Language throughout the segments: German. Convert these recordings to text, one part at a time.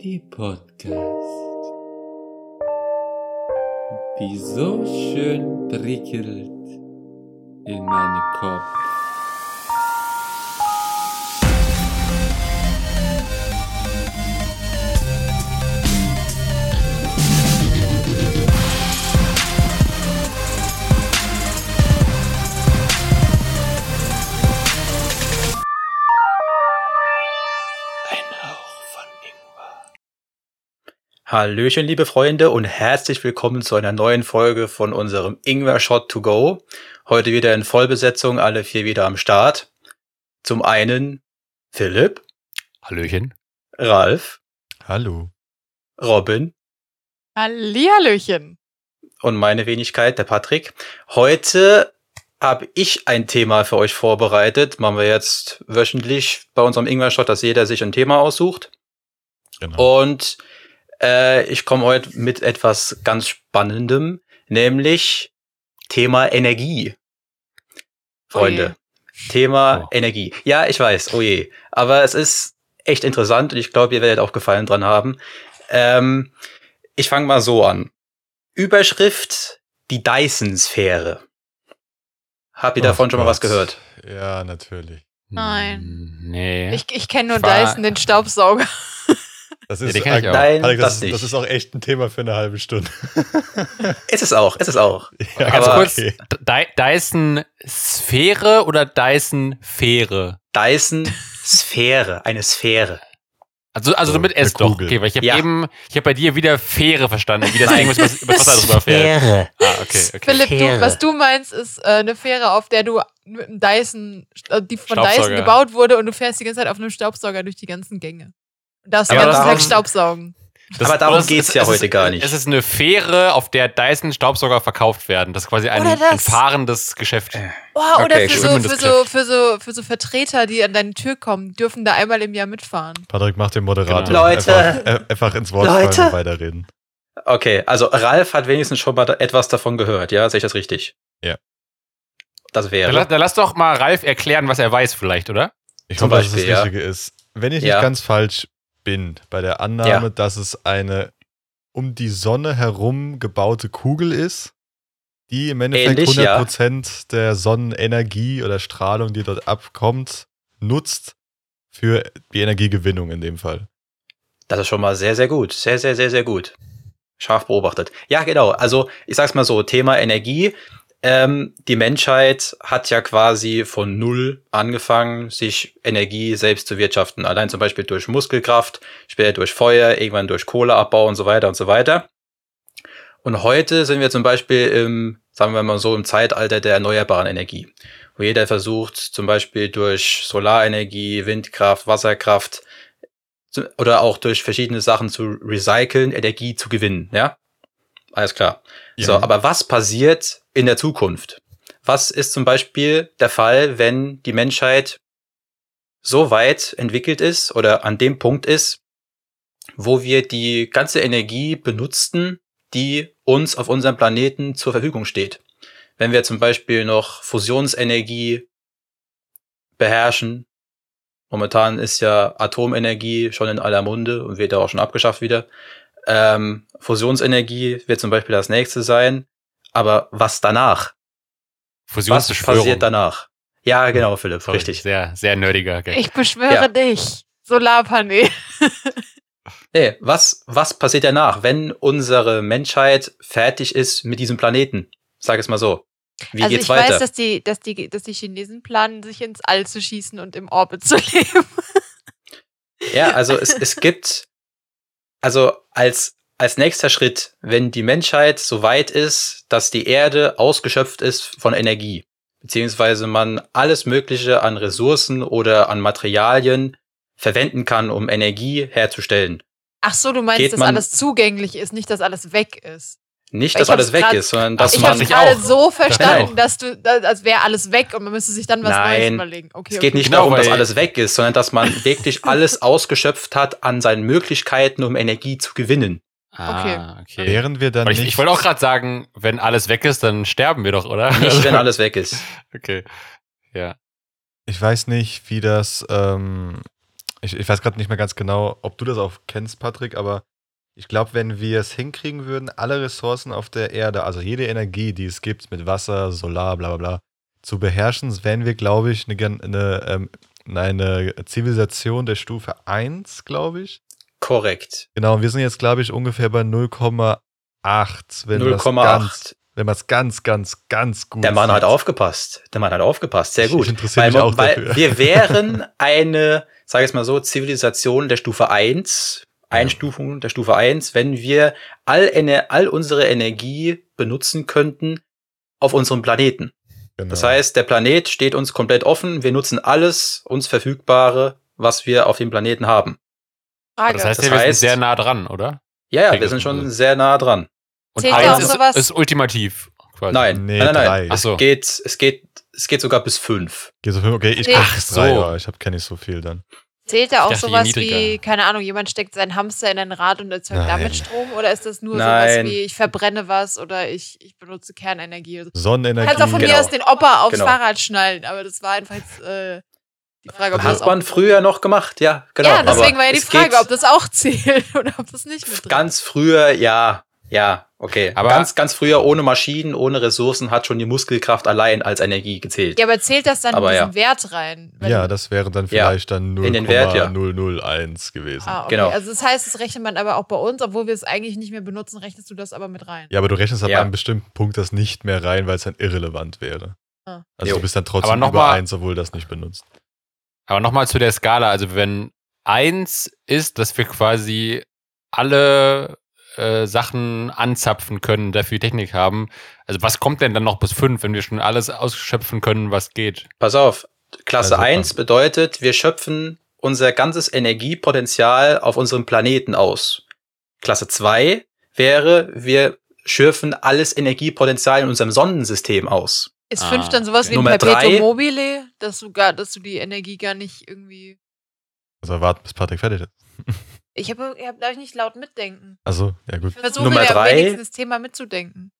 Die Podcast, die so schön prickelt in meinen Kopf. Hallöchen, liebe Freunde, und herzlich willkommen zu einer neuen Folge von unserem Ingwer Shot to Go. Heute wieder in Vollbesetzung, alle vier wieder am Start. Zum einen Philipp, Hallöchen. Ralf, Hallo. Robin Hallihallöchen. und meine Wenigkeit, der Patrick. Heute habe ich ein Thema für euch vorbereitet. Machen wir jetzt wöchentlich bei unserem Ingwer Shot, dass jeder sich ein Thema aussucht. Genau. Und äh, ich komme heute mit etwas ganz Spannendem, nämlich Thema Energie. Freunde, Thema Oh. Energie. Ja, ich weiß, oh je. Aber es ist echt interessant und ich glaube, ihr werdet auch Gefallen dran haben. Ähm, ich fange mal so an. Überschrift, die Dyson-Sphäre. Habt ihr Ach davon schon mal was Gott. gehört? Ja, natürlich. Nein. Hm, Nee. Ich, ich kenne nur Dyson, den Staubsauger. Das Ja, ist, auch. Nein, Patrick, das das, nicht. ist, das ist auch echt ein Thema für eine halbe Stunde. Ist es auch, ist es auch. ja, Ganz aber- kurz, D Dyson Sphäre oder Dyson Fähre? Dyson-Sphäre, eine Sphäre. Also, also So, mit S doch. Okay, weil ich habe Ja. eben, ich habe bei dir wieder Fähre verstanden, wie das Ding, was über das Wasser drüber fährt. Sphäre. Ah, okay, okay. Philipp, Fähre. du, was du meinst, ist äh, eine Fähre, auf der du mit einem Dyson, äh, die von. Dyson gebaut wurde und du fährst die ganze Zeit auf einem Staubsauger durch die ganzen Gänge. Darfst den Aber ganzen darum- Tag Staubsaugen. Aber darum oder es- ja heute ist, gar nicht. Es ist eine Fähre, auf der Dyson Staubsauger verkauft werden. Das ist quasi ein, das. ein fahrendes Geschäft. Oh, Okay, oder für, so, für, so, für, so, für so Vertreter, die an deine Tür kommen, dürfen da einmal im Jahr mitfahren. Patrick macht den Moderator. Genau. Leute. Einfach, äh, einfach ins Wort Leute. fallen und weiterreden. Okay, also Ralf hat wenigstens schon mal da etwas davon gehört, ja? Sehe ich das richtig? Ja. Das wäre. dann lass doch mal Ralf erklären, was er weiß vielleicht, oder? Ich Zum hoffe, dass es das Beispiel, ja. Richtige ist. Wenn ich Ja. nicht ganz falsch bin bei der Annahme, Ja. dass es eine um die Sonne herum gebaute Kugel ist, die im Endeffekt Ähnlich, ja. 100% der Sonnenenergie oder Strahlung, die dort abkommt, nutzt für die Energiegewinnung in dem Fall. Das ist schon mal sehr, sehr gut. Sehr, sehr, sehr, sehr gut. Scharf beobachtet. Ja, genau. Also, ich sag's mal so, Thema Energie. Ähm, die Menschheit hat ja quasi von null angefangen, sich Energie selbst zu wirtschaften. Allein zum Beispiel durch Muskelkraft, später durch Feuer, irgendwann durch Kohleabbau und so weiter und so weiter. Und heute sind wir zum Beispiel im, sagen wir mal so, im Zeitalter der erneuerbaren Energie, wo jeder versucht, zum Beispiel durch Solarenergie, Windkraft, Wasserkraft oder auch durch verschiedene Sachen zu recyceln, Energie zu gewinnen, ja? Alles klar. Ja. So, aber was passiert in der Zukunft? Was ist zum Beispiel der Fall, wenn die Menschheit so weit entwickelt ist oder an dem Punkt ist, wo wir die ganze Energie benutzten, die uns auf unserem Planeten zur Verfügung steht? Wenn wir zum Beispiel noch Fusionsenergie beherrschen, momentan ist ja Atomenergie schon in aller Munde und wird ja auch schon abgeschafft wieder. Ähm, Fusionsenergie wird zum Beispiel das nächste sein. Aber was danach? Was passiert danach? Ja, genau, Philipp, Sorry, richtig. Sehr, sehr nerdiger Gag. Ich beschwöre Ja. dich. Solarpanel. Nee, was, was passiert danach, wenn unsere Menschheit fertig ist mit diesem Planeten? Sag es mal so. Wie also geht's ich weiter? weiß, dass die, dass, die, dass die Chinesen planen, sich ins All zu schießen und im Orbit zu leben. Ja, also es, es gibt, also als, als nächster Schritt, wenn die Menschheit so weit ist, dass die Erde ausgeschöpft ist von Energie, beziehungsweise man alles Mögliche an Ressourcen oder an Materialien verwenden kann, um Energie herzustellen. Ach so, du meinst, dass alles zugänglich ist, nicht, dass alles weg ist. Nicht, Ich dass alles weg grad- ist, sondern dass ich man habe man. sich gerade so verstanden, Genau. dass du, als wäre alles weg und man müsste sich dann was Neues Nein, überlegen. Okay, Es geht okay. nicht Genau, darum, dass alles weg ist, sondern dass man wirklich alles ausgeschöpft hat an seinen Möglichkeiten, um Energie zu gewinnen. Ah, okay. Wären wir dann Weil ich, nicht. ich wollte auch gerade sagen, wenn alles weg ist, dann sterben wir doch, oder? Nicht, wenn alles weg ist. Okay. Ja. Ich weiß nicht, wie das ähm, ich, ich weiß gerade nicht mehr ganz genau, ob du das auch kennst, Patrick, aber ich glaube, wenn wir es hinkriegen würden, alle Ressourcen auf der Erde, also jede Energie, die es gibt, mit Wasser, Solar, bla bla bla, zu beherrschen, wären wir, glaube ich, eine, eine, ähm, eine Zivilisation der Stufe 1, glaube ich. Korrekt. Genau, und wir sind jetzt, glaube ich, ungefähr bei 0,8, wenn wir es ganz, 0,8. wenn man es ganz, ganz, ganz gut Der Mann hat sieht. aufgepasst. Der Mann hat aufgepasst. Sehr gut. ich interessiere weil, mich auch weil dafür. wir wären eine, sage ich mal so, Zivilisation der Stufe 1, Einstufung der Stufe 1, wenn wir all, Ener- all unsere Energie benutzen könnten auf unserem Planeten. Genau. Das heißt, der Planet steht uns komplett offen. Wir nutzen alles uns Verfügbare, was wir auf dem Planeten haben. Frage. Das heißt, Das ja, wir sind heißt- sehr nah dran, oder? Ja, ja, Klingt wir sind schon so. sehr nah dran. Und Zählt eins auch ist, sowas? ist ultimativ. Quasi. Nein, Nee, nein, nein, nein. Es so. geht, es geht, es geht sogar bis fünf. Geht so, okay, ich Ach bis drei, so. aber ich habe kenne nicht so viel dann. Zählt da auch dachte, sowas wie, keine Ahnung, jemand steckt seinen Hamster in ein Rad und erzeugt Nein. damit Strom? Oder ist das nur Nein. sowas wie, ich verbrenne was oder ich, ich benutze Kernenergie? Sonnenenergie. kannst auch von Genau. mir aus den Opa aufs Genau. Fahrrad schnallen, aber das war einfach jetzt, äh, die Frage, ob das Hat man früher noch gemacht, ja, genau. ja, deswegen Aber war ja die Frage, ob das auch zählt oder ob das nicht mit drin ganz früher, ja, ja, okay. Aber- ganz, ganz früher ohne Maschinen, ohne Ressourcen hat schon die Muskelkraft allein als Energie gezählt. Ja, aber zählt das dann Aber in ja. diesen Wert rein? Ja, das wäre dann Ja, vielleicht dann in den Wert, ja. 0,001 gewesen. Ah, okay. Genau. Also das heißt, das rechnet man aber auch bei uns, obwohl wir es eigentlich nicht mehr benutzen, rechnest du das aber mit rein. Ja, aber du rechnest ab Ja. einem bestimmten Punkt das nicht mehr rein, weil es dann irrelevant wäre. Ah. Also Jo. du bist dann trotzdem über mal- 1, obwohl das nicht benutzt. Aber nochmal zu der Skala. Also wenn eins ist, dass wir quasi alle äh, Sachen anzapfen können, dafür Technik haben. Also was kommt denn dann noch bis fünf, wenn wir schon alles ausschöpfen können, was geht? Pass auf, Klasse Also, 1 bedeutet, wir schöpfen unser ganzes Energiepotenzial auf unserem Planeten aus. Klasse 2 wäre, wir schürfen alles Energiepotenzial in unserem Sonnensystem aus. Ist Ah, fünf dann sowas okay. wie ein Nummer Perpetuum drei. mobile, dass du gar, dass du die Energie gar nicht irgendwie. Also warten, bis Patrick fertig ist. Ich habe, ich hab, darf ich nicht laut mitdenken. Also, ja gut. Ich versuche Nummer ja drei. wenigstens das Thema mitzudenken.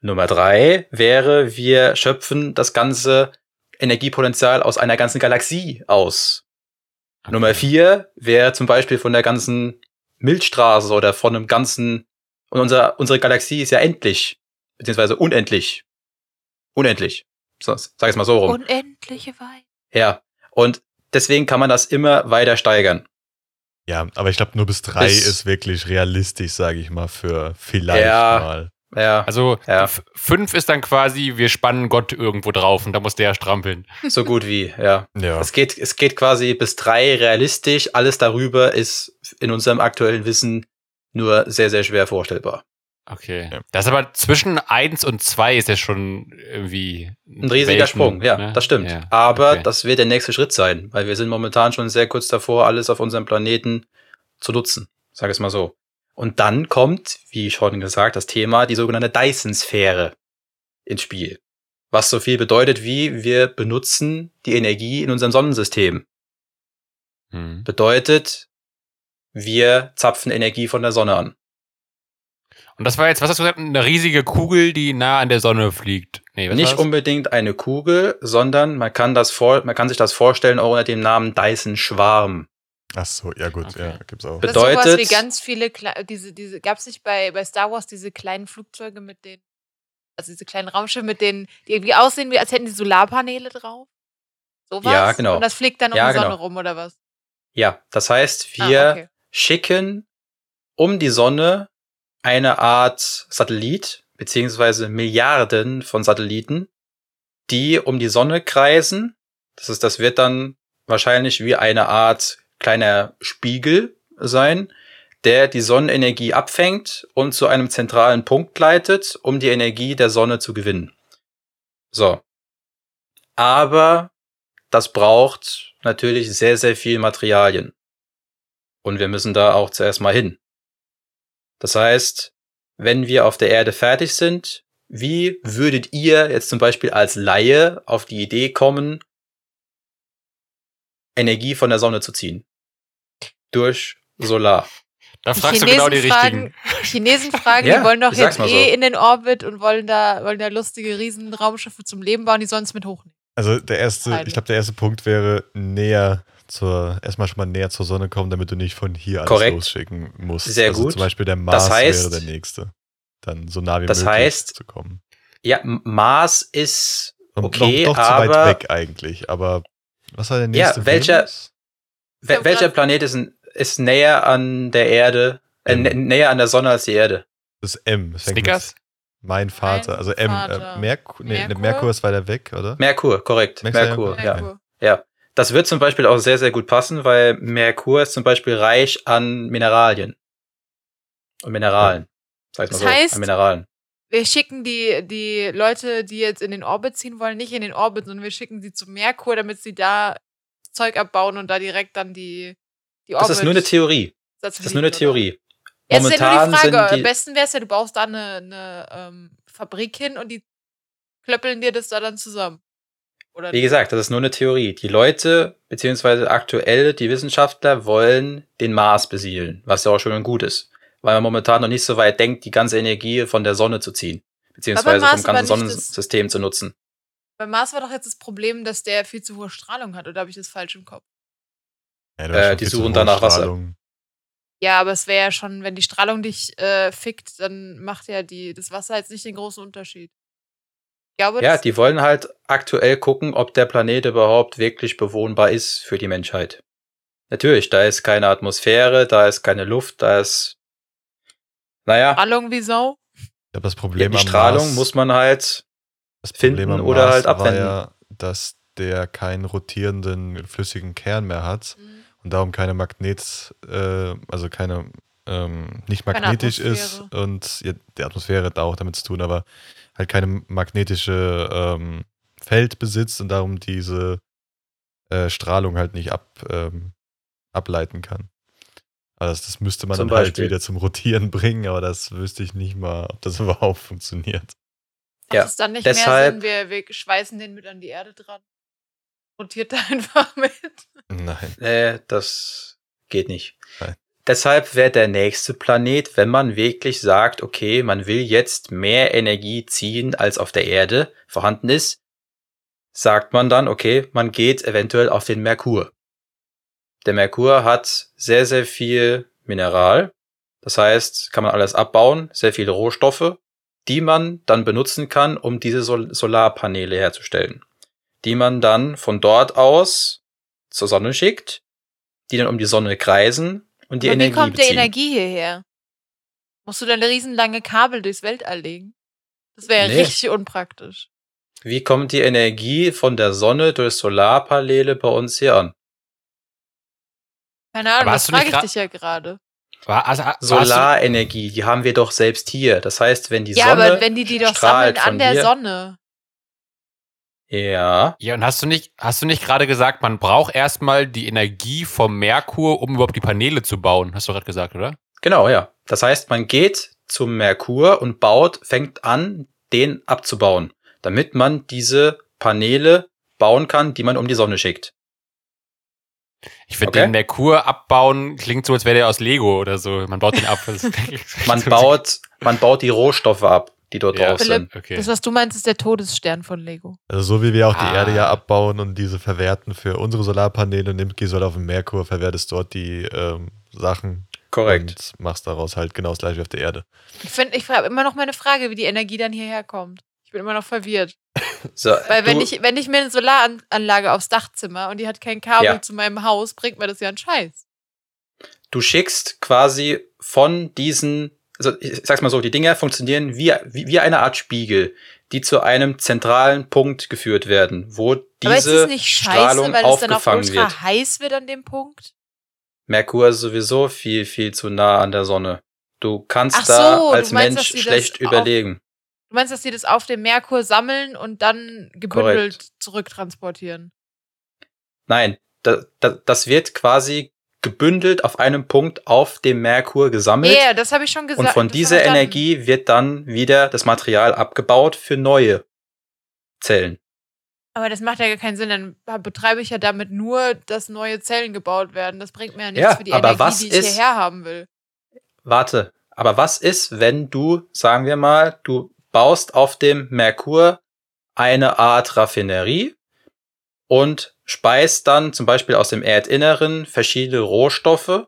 Nummer 3 wäre, wir schöpfen das ganze Energiepotenzial aus einer ganzen Galaxie aus. Nummer 4 wäre zum Beispiel von der ganzen Milchstraße oder von einem ganzen, und unser, unsere Galaxie ist ja endlich, beziehungsweise unendlich. Unendlich. So, sag ich mal so rum. Unendliche Weite. Ja. Und deswegen kann man das immer weiter steigern. Ja, aber ich glaube, nur bis 3 Bis- ist wirklich realistisch, sage ich mal, für vielleicht Ja. mal. Ja, Also Ja. fünf ist dann quasi, wir spannen Gott irgendwo drauf und da muss der strampeln. so gut wie, ja. Ja. Es geht, es geht quasi bis drei realistisch. Alles darüber ist in unserem aktuellen Wissen nur sehr, sehr schwer vorstellbar. Okay. Ja. Das ist aber zwischen eins und zwei ist ja schon irgendwie Ein riesiger Welten, Sprung, ja, ne? das stimmt. Ja, Aber okay. das wird der nächste Schritt sein, weil wir sind momentan schon sehr kurz davor, alles auf unserem Planeten zu nutzen. Sag es mal so. Und dann kommt, wie schon gesagt, das Thema, die sogenannte Dyson-Sphäre ins Spiel. Was so viel bedeutet wie, wir benutzen die Energie in unserem Sonnensystem. Hm. Bedeutet, wir zapfen Energie von der Sonne an. Und das war jetzt, was hast du gesagt, eine riesige Kugel, die nah an der Sonne fliegt. Nee, Nicht war's? unbedingt eine Kugel, sondern man kann das vor, man kann sich das vorstellen auch unter dem Namen Dyson Schwarm. Ach so, ja gut, Okay. ja, gibt's auch. Das ist sowas Bedeutet- wie ganz viele, Kle- diese, diese, gab es nicht bei, bei Star Wars diese kleinen Flugzeuge mit den, also diese kleinen Raumschiffe mit denen, die irgendwie aussehen, wie als hätten die Solarpaneele drauf? Sowas? Ja, genau. Und das fliegt dann um Ja, die Sonne genau. rum, oder was? Ja, das heißt, wir ah, okay. schicken um die Sonne eine Art Satellit, beziehungsweise Milliarden von Satelliten, die um die Sonne kreisen. Das ist, das wird dann wahrscheinlich wie eine Art kleiner Spiegel sein, der die Sonnenenergie abfängt und zu einem zentralen Punkt leitet, um die Energie der Sonne zu gewinnen. So. Aber das braucht natürlich sehr, sehr viel Materialien. Und wir müssen da auch zuerst mal hin. Das heißt, wenn wir auf der Erde fertig sind, wie würdet ihr jetzt zum Beispiel als Laie auf die Idee kommen, Energie von der Sonne zu ziehen? Durch Solar. Da fragst du genau die Chinesen richtigen. fragen, Chinesen fragen, Ja, die wollen doch jetzt mal so. eh in den Orbit und wollen da, wollen da lustige Riesenraumschiffe zum Leben bauen, die sonst mit hochnehmen. Also der erste, Beide. ich glaube, der erste Punkt wäre näher zur, erstmal schon mal näher zur Sonne kommen, damit du nicht von hier alles Korrekt. losschicken musst. Sehr also gut. Zum Beispiel der Mars heißt- wäre der nächste. Dann so nah wie Das möglich heißt- zu kommen. Ja, Mars ist okay, doch, doch zu aber weit weg eigentlich. Aber was war der Ja, nächste? welcher- Venus? Wel welcher Planet ist, ist näher an der Erde, äh, nä- näher an der Sonne als die Erde? Das ist M. Das Snickers? Mein Vater. Mein also M. Vater. Äh, Merkur, nee, Merkur? Merkur ist weiter weg, oder? Merkur, korrekt. Merkur, Merkur, ja. Merkur. ja. Das wird zum Beispiel auch sehr, sehr gut passen, weil Merkur ist zum Beispiel reich an Mineralien. Und Mineralen. Sag ich mal Das so, heißt- an Mineralen. Wir schicken die, die Leute, die jetzt in den Orbit ziehen wollen, nicht in den Orbit, sondern wir schicken sie zum Merkur, damit sie da Zeug abbauen und da direkt dann die, die Das ist nur eine Theorie. Das ist nur eine Theorie. Ja, ist ja nur Momentan die Frage. Am besten wäre es ja, du baust da eine, eine ähm, Fabrik hin und die klöppeln dir das da dann zusammen. Oder wie gesagt, das ist nur eine Theorie. Die Leute, beziehungsweise aktuell die Wissenschaftler, wollen den Mars besiedeln, was ja auch schön und gut ist. Weil man momentan noch nicht so weit denkt, die ganze Energie von der Sonne zu ziehen. Beziehungsweise vom ganzen das- Sonnensystem zu nutzen. Beim Mars war doch jetzt das Problem, dass der viel zu hohe Strahlung hat, oder habe ich das falsch im Kopf? Ja, Äh, schon die suchen danach Wasser. Ja, aber es wäre ja schon, wenn die Strahlung dich äh, fickt, dann macht ja die, das Wasser jetzt nicht den großen Unterschied. Glaube, Ja, die wollen halt aktuell gucken, ob der Planet überhaupt wirklich bewohnbar ist für die Menschheit. Natürlich, da ist keine Atmosphäre, da ist keine Luft, da ist. Naja, Strahlung wie Sau. Ich glaube, das die Problem am Strahlung Mars, muss man halt. das finden oder Mars halt abwenden. War ja, dass der keinen rotierenden flüssigen Kern mehr hat Mhm. und darum keine Magnet, äh, also keine ähm, nicht Keine magnetisch ist und ja, die Atmosphäre hat auch damit zu tun, aber halt keine magnetische ähm, Feld besitzt und darum diese äh, Strahlung halt nicht ab, ähm, ableiten kann. Also das, das müsste man Zum dann halt Beispiel. wieder zum Rotieren bringen, aber das wüsste ich nicht mal, ob das überhaupt funktioniert. Macht Ja, es dann nicht deshalb- mehr Sinn, wir, wir schweißen den mit an die Erde dran? Rotiert da einfach mit. Nein. Nee, das geht nicht. Nein. Deshalb wäre der nächste Planet, wenn man wirklich sagt, okay, man will jetzt mehr Energie ziehen, als auf der Erde vorhanden ist, sagt man dann, okay, man geht eventuell auf den Merkur. Der Merkur hat sehr, sehr viel Mineral. Das heißt, kann man alles abbauen, sehr viele Rohstoffe, die man dann benutzen kann, um diese Sol Solarpaneele herzustellen. Die man dann von dort aus zur Sonne schickt, die dann um die Sonne kreisen und die Aber Energie wie kommt beziehen. die Energie hierher? Musst du dann riesenlange Kabel durchs Weltall legen? Das wäre ja Nee. richtig unpraktisch. Wie kommt die Energie von der Sonne durch Solarpaneele bei uns hier an? Keine Ahnung, Aber das frage ich dich ja gerade. War, also, Solarenergie, die haben wir doch selbst hier. Das heißt, wenn die Ja, Sonne aber wenn die die doch sammeln an der hier- Sonne. Ja, Ja, und hast du nicht, hast du nicht gerade gesagt, man braucht erstmal die Energie vom Merkur, um überhaupt die Paneele zu bauen? Hast du gerade gesagt, oder? genau, ja. Das heißt, man geht zum Merkur und baut, fängt an, den abzubauen, damit man diese Paneele bauen kann, die man um die Sonne schickt. Ich finde Okay. den Merkur abbauen klingt so, als wäre der aus Lego oder so. Man baut den ab. Man baut, man baut die Rohstoffe ab, die dort Ja. drauf sind. Okay. Das, was du meinst, ist der Todesstern von Lego. Also so wie wir auch die Ah. Erde ja abbauen und diese verwerten für unsere Solarpaneele, nimmst, gehst halt auf den Merkur, verwertest dort die ähm, Sachen Korrekt. und machst daraus halt genau das gleiche wie auf der Erde. Ich, find- ich habe immer noch meine Frage, wie die Energie dann hierher kommt. Ich bin immer noch verwirrt. So, Weil wenn ich, wenn ich mir eine Solaranlage aufs Dach zimmer und die hat kein Kabel Ja. zu meinem Haus, bringt mir das ja einen Scheiß. du schickst quasi von diesen, also ich sag's mal so, die Dinger funktionieren wie, wie, wie eine Art Spiegel, die zu einem zentralen Punkt geführt werden, wo Aber ist diese es nicht scheiße, Strahlung weil es dann auch aufgefangen ultra wird. heiß wird an dem Punkt? Merkur ist sowieso viel, viel zu nah an der Sonne. Du kannst so, da als meinst, Mensch das schlecht auf- überlegen. Du meinst, dass die das auf dem Merkur sammeln und dann gebündelt zurücktransportieren? Nein, da, da, das wird quasi gebündelt auf einem Punkt auf dem Merkur gesammelt. Ja, das habe ich schon gesagt. Und von dieser. Energie wird dann wieder das Material abgebaut für neue Zellen. Aber das macht ja gar keinen Sinn. Dann betreibe ich ja damit nur, dass neue Zellen gebaut werden. Das bringt mir ja nichts Ja, für die aber Energie, was die ich ist- hierher haben will. Warte, aber was ist, wenn du, sagen wir mal, du baust auf dem Merkur eine Art Raffinerie und speist dann zum Beispiel aus dem Erdinneren verschiedene Rohstoffe,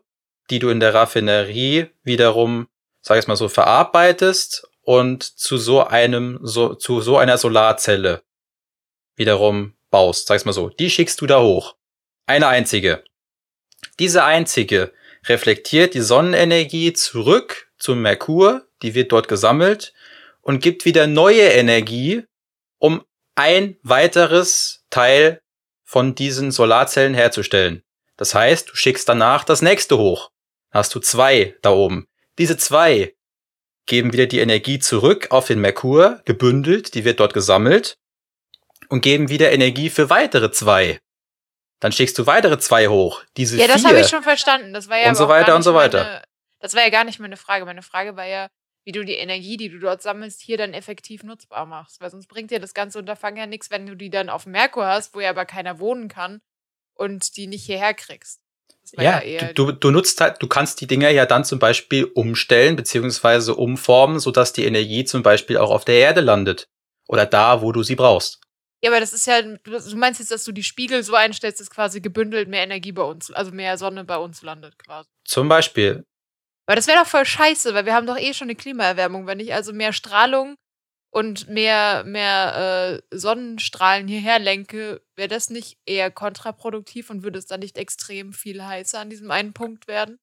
die du in der Raffinerie wiederum, sag ich mal so, verarbeitest und zu so einem, so, zu so einer Solarzelle wiederum baust, sag ich mal so. Die schickst du da hoch. Eine einzige. Diese einzige reflektiert die Sonnenenergie zurück zum Merkur, die wird dort gesammelt und gibt wieder neue Energie, um ein weiteres Teil von diesen Solarzellen herzustellen. Das heißt, du schickst danach das nächste hoch. Hast du zwei da oben. Diese zwei geben wieder die Energie zurück auf den Merkur, gebündelt, die wird dort gesammelt und geben wieder Energie für weitere zwei. Dann schickst du weitere zwei hoch. Diese Ja, das habe ich schon verstanden. Das war ja Und so weiter und so weiter. Meine, das war ja gar nicht meine Frage. Meine Frage war ja, wie du die Energie, die du dort sammelst, hier dann effektiv nutzbar machst. Weil sonst bringt dir das ganze Unterfangen ja nichts, wenn du die dann auf Merkur hast, wo ja aber keiner wohnen kann und die nicht hierher kriegst. Ja, eher- du, du, nutzt halt, du kannst die Dinger ja dann zum Beispiel umstellen beziehungsweise umformen, sodass die Energie zum Beispiel auch auf der Erde landet. Oder da, wo du sie brauchst. Ja, aber das ist ja, du meinst jetzt, dass du die Spiegel so einstellst, dass quasi gebündelt mehr Energie bei uns, also mehr Sonne bei uns landet quasi. Zum Beispiel. Aber das wäre doch voll scheiße, weil wir haben doch eh schon eine Klimaerwärmung. Wenn ich also mehr Strahlung und mehr, mehr äh, Sonnenstrahlen hierher lenke, wäre das nicht eher kontraproduktiv und würde es dann nicht extrem viel heißer an diesem einen Punkt werden?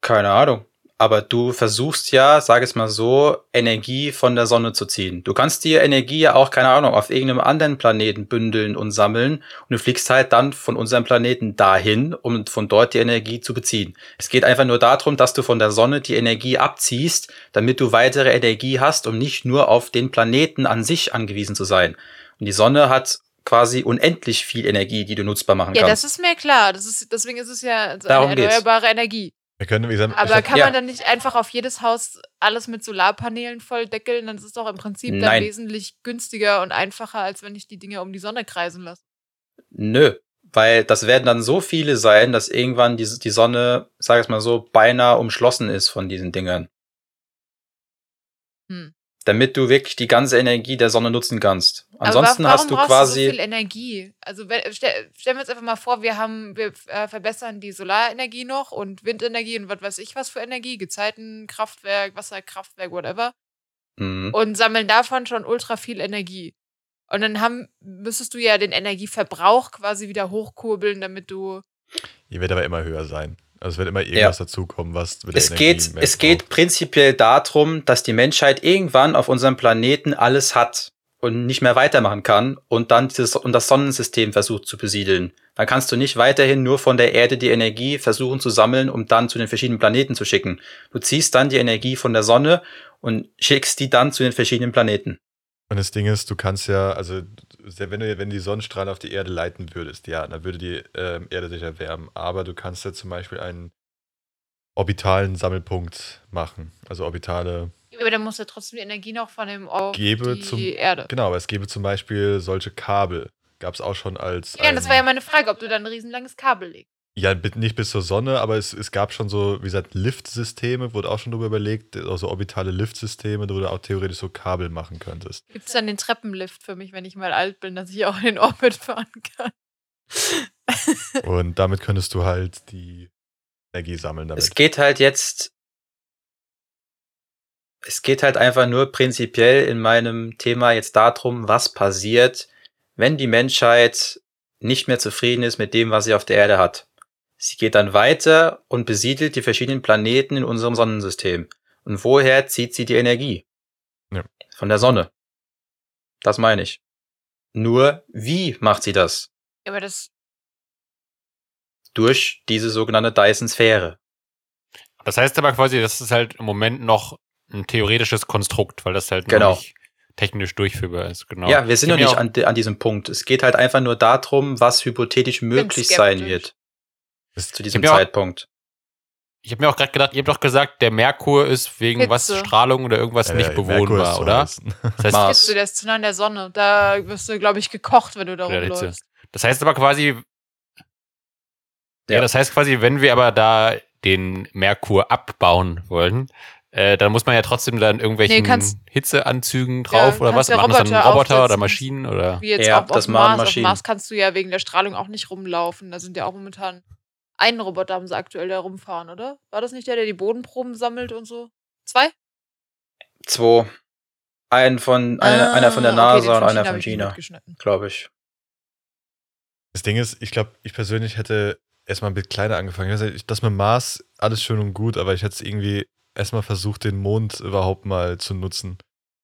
Keine Ahnung. Aber du versuchst ja, sag es mal so, Energie von der Sonne zu ziehen. Du kannst die Energie ja auch, keine Ahnung, auf irgendeinem anderen Planeten bündeln und sammeln. Und du fliegst halt dann von unserem Planeten dahin, um von dort die Energie zu beziehen. Es geht einfach nur darum, dass du von der Sonne die Energie abziehst, damit du weitere Energie hast, um nicht nur auf den Planeten an sich angewiesen zu sein. Und die Sonne hat quasi unendlich viel Energie, die du nutzbar machen Ja, kannst. das ist mir klar. Das ist, deswegen ist es ja so Darum eine geht's. erneuerbare Energie. Wir können, wie gesagt, Aber kann ja. man dann nicht einfach auf jedes Haus alles mit Solarpanelen voll deckeln? Dann ist es doch im Prinzip dann Nein. wesentlich günstiger und einfacher, als wenn ich die Dinge um die Sonne kreisen lasse. Nö, weil das werden dann so viele sein, dass irgendwann die, die Sonne, sag ich mal so, beinahe umschlossen ist von diesen Dingern. Hm. Damit du wirklich die ganze Energie der Sonne nutzen kannst. Ansonsten Aber wa- warum hast du brauchst quasi. Du so viel Energie. Also wenn, stell, stellen wir uns einfach mal vor, wir haben, wir äh, verbessern die Solarenergie noch und Windenergie und was weiß ich was für Energie, Gezeitenkraftwerk, Wasserkraftwerk, whatever, Mhm. und sammeln davon schon ultra viel Energie. Und dann haben, müsstest du ja den Energieverbrauch quasi wieder hochkurbeln, damit du. Ihr wird aber immer höher sein. Also es wird immer irgendwas dazukommen, was mit der Es Energie geht, es geht braucht. prinzipiell darum, dass die Menschheit irgendwann auf unserem Planeten alles hat und nicht mehr weitermachen kann und dann dieses, und das Sonnensystem versucht zu besiedeln. Dann kannst du nicht weiterhin nur von der Erde die Energie versuchen zu sammeln, um dann zu den verschiedenen Planeten zu schicken. Du ziehst dann die Energie von der Sonne und schickst die dann zu den verschiedenen Planeten. Und das Ding ist, du kannst ja, also wenn du wenn die Sonnenstrahlen auf die Erde leiten würdest, ja, dann würde die ähm, Erde sich erwärmen. Aber du kannst ja zum Beispiel einen orbitalen Sammelpunkt machen. Also orbitale, Aber dann musst du trotzdem die Energie noch von dem auf Gebe die zum- Erde. genau, aber es gäbe zum Beispiel solche Kabel. Gab es auch schon als. Ja, das war ja meine Frage, ob du dann ein riesenlanges Kabel legst. Ja, nicht bis zur Sonne, aber es, es gab schon so, wie gesagt, Liftsysteme, wurde auch schon drüber überlegt, also orbitale Liftsysteme, wo du auch theoretisch so Kabel machen könntest. Gibt es dann den Treppenlift für mich, wenn ich mal alt bin, dass ich auch in den Orbit fahren kann? Und damit könntest du halt die Energie sammeln damit. Es geht halt jetzt. Es geht halt einfach nur prinzipiell in meinem Thema jetzt darum, was passiert, wenn die Menschheit nicht mehr zufrieden ist mit dem, was sie auf der Erde hat. Sie geht dann weiter und besiedelt die verschiedenen Planeten in unserem Sonnensystem. Und woher zieht sie die Energie? Ja. Von der Sonne. Das meine ich. Nur, wie macht sie das? Aber das, Durch diese sogenannte Dyson-Sphäre. Das heißt aber quasi, das ist halt im Moment noch ein theoretisches Konstrukt, weil das halt Genau. noch nicht technisch durchführbar ist. Genau. Ja, wir sind Ich noch nicht an, an diesem Punkt. Es geht halt einfach nur darum, was hypothetisch möglich sein wird Es- zu diesem auch- Zeitpunkt. Ich habe mir auch gerade gedacht, ihr habt doch gesagt, der Merkur ist wegen was Hitze. Strahlung oder irgendwas äh, nicht bewohnbar, oder? Das heißt, Mars. Hitze, der ist zu nah an der Sonne. Da wirst du, glaube ich, gekocht, wenn du da Ja, rumläufst. das heißt aber quasi, ja. Ja. das heißt quasi, wenn wir aber da den Merkur abbauen wollen, Äh, dann muss man ja trotzdem dann irgendwelchen Nee, kannst- Hitzeanzügen drauf Ja, oder was? ja Machen das dann Roboter Roboter oder. Maschinen oder? Wie jetzt Ja, auch auf das Mars. Auf dem Maschinen. Mars kannst du ja wegen der Strahlung auch nicht rumlaufen. Da sind ja auch momentan einen Roboter haben sie aktuell da rumfahren, oder? War das nicht der, der die Bodenproben sammelt und so? Zwei? Zwei. Einen von, eine, Ah, einer von der okay, NASA den und einer von China, glaube ich. Das Ding ist, ich glaube, ich persönlich hätte erstmal ein bisschen kleiner angefangen. Das mit Mars, alles schön und gut, aber ich hätte es irgendwie erstmal versucht, den Mond überhaupt mal zu nutzen.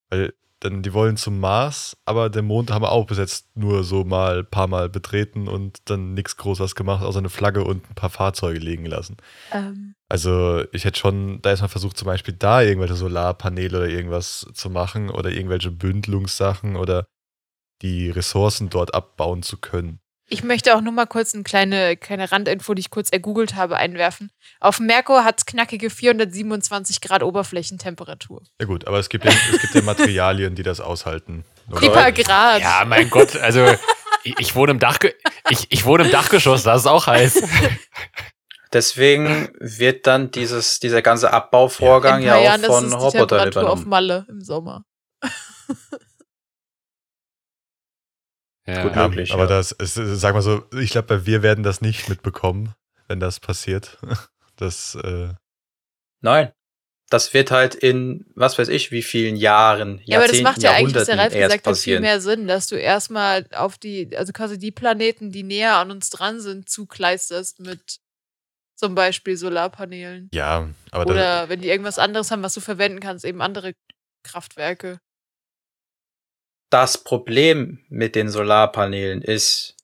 Weil dann, die wollen zum Mars, aber den Mond haben wir auch bis jetzt nur so mal ein paar Mal betreten und dann nichts Großes gemacht, außer eine Flagge und ein paar Fahrzeuge liegen lassen. Ähm, Also ich hätte schon da erstmal versucht, zum Beispiel da irgendwelche Solarpaneele oder irgendwas zu machen oder irgendwelche Bündelungssachen oder die Ressourcen dort abbauen zu können. Ich möchte auch nur mal kurz eine kleine, kleine Randinfo, die ich kurz ergoogelt habe, einwerfen. Auf Merkur hat es knackige 427 Grad Oberflächentemperatur. Ja gut, aber es gibt ja, es gibt ja Materialien, die das aushalten. Pipa Grad. Ja, mein Gott, also ich, ich wohne im Dach, ich, ich wohne im Dachgeschoss, das ist auch heiß. Deswegen wird dann dieses, dieser ganze Abbauvorgang ja paar auch Jahren ist von es die Robotern Temperatur auf übernommen. Malle im Sommer. Ja. Gut Ja, möglich, aber ja. das, ist, sag mal so, ich glaube, wir werden das nicht mitbekommen, wenn das passiert. Das, äh, Nein. Das wird halt in, was weiß ich, wie vielen Jahren, Ja, aber das Jahrzehnten, macht ja eigentlich, was der Ralf gesagt hat, viel mehr Sinn, dass du erstmal auf die, also quasi die Planeten, die näher an uns dran sind, zukleisterst mit zum Beispiel Solarpanelen. ja, aber Oder wenn die irgendwas anderes haben, was du verwenden kannst, eben andere Kraftwerke. Das Problem mit den Solarpanelen ist,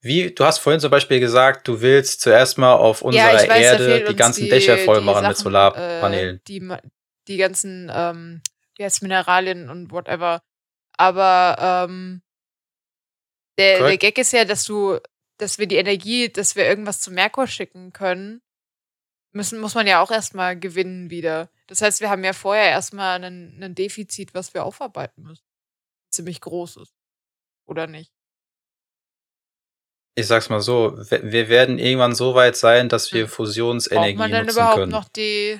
wie, du hast vorhin zum Beispiel gesagt, du willst zuerst mal auf unserer ja, weiß, Erde die ganzen die, Dächer voll machen mit Sachen, Solarpanelen. Äh, die, die ganzen, ähm, wie heißt Mineralien und whatever. Aber ähm, der, der. Gag ist ja, dass du, dass wir die Energie, dass wir irgendwas zum Merkur schicken können, müssen, muss man ja auch erstmal gewinnen wieder. Das heißt, wir haben ja vorher erstmal einen, ein Defizit, was wir aufarbeiten müssen. Ziemlich großes. Oder nicht? ich sag's mal so, wir werden irgendwann so weit sein, dass wir Hm. Fusionsenergie Braucht man dann nutzen überhaupt können. noch die,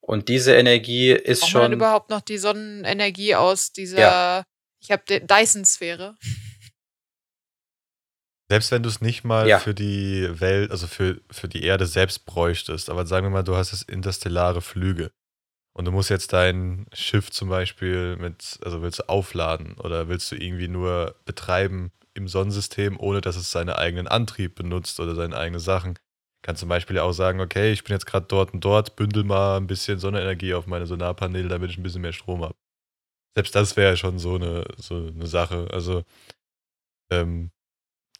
Und diese Energie ist braucht man schon, überhaupt noch die Sonnenenergie aus dieser, Ja. ich habe Dyson-Sphäre. selbst wenn du es nicht mal Ja. für die Welt, also für, für die Erde selbst bräuchtest, aber sagen wir mal, du hast jetzt interstellare Flüge und du musst jetzt dein Schiff zum Beispiel mit, also willst du aufladen oder willst du irgendwie nur betreiben im Sonnensystem, ohne dass es seinen eigenen Antrieb benutzt oder seine eigenen Sachen. Kannst zum Beispiel auch sagen, okay, ich bin jetzt gerade dort und dort, bündel mal ein bisschen Sonnenenergie auf meine Solarpaneele, damit ich ein bisschen mehr Strom habe. Selbst das wäre schon so eine, so eine Sache. Also, ähm,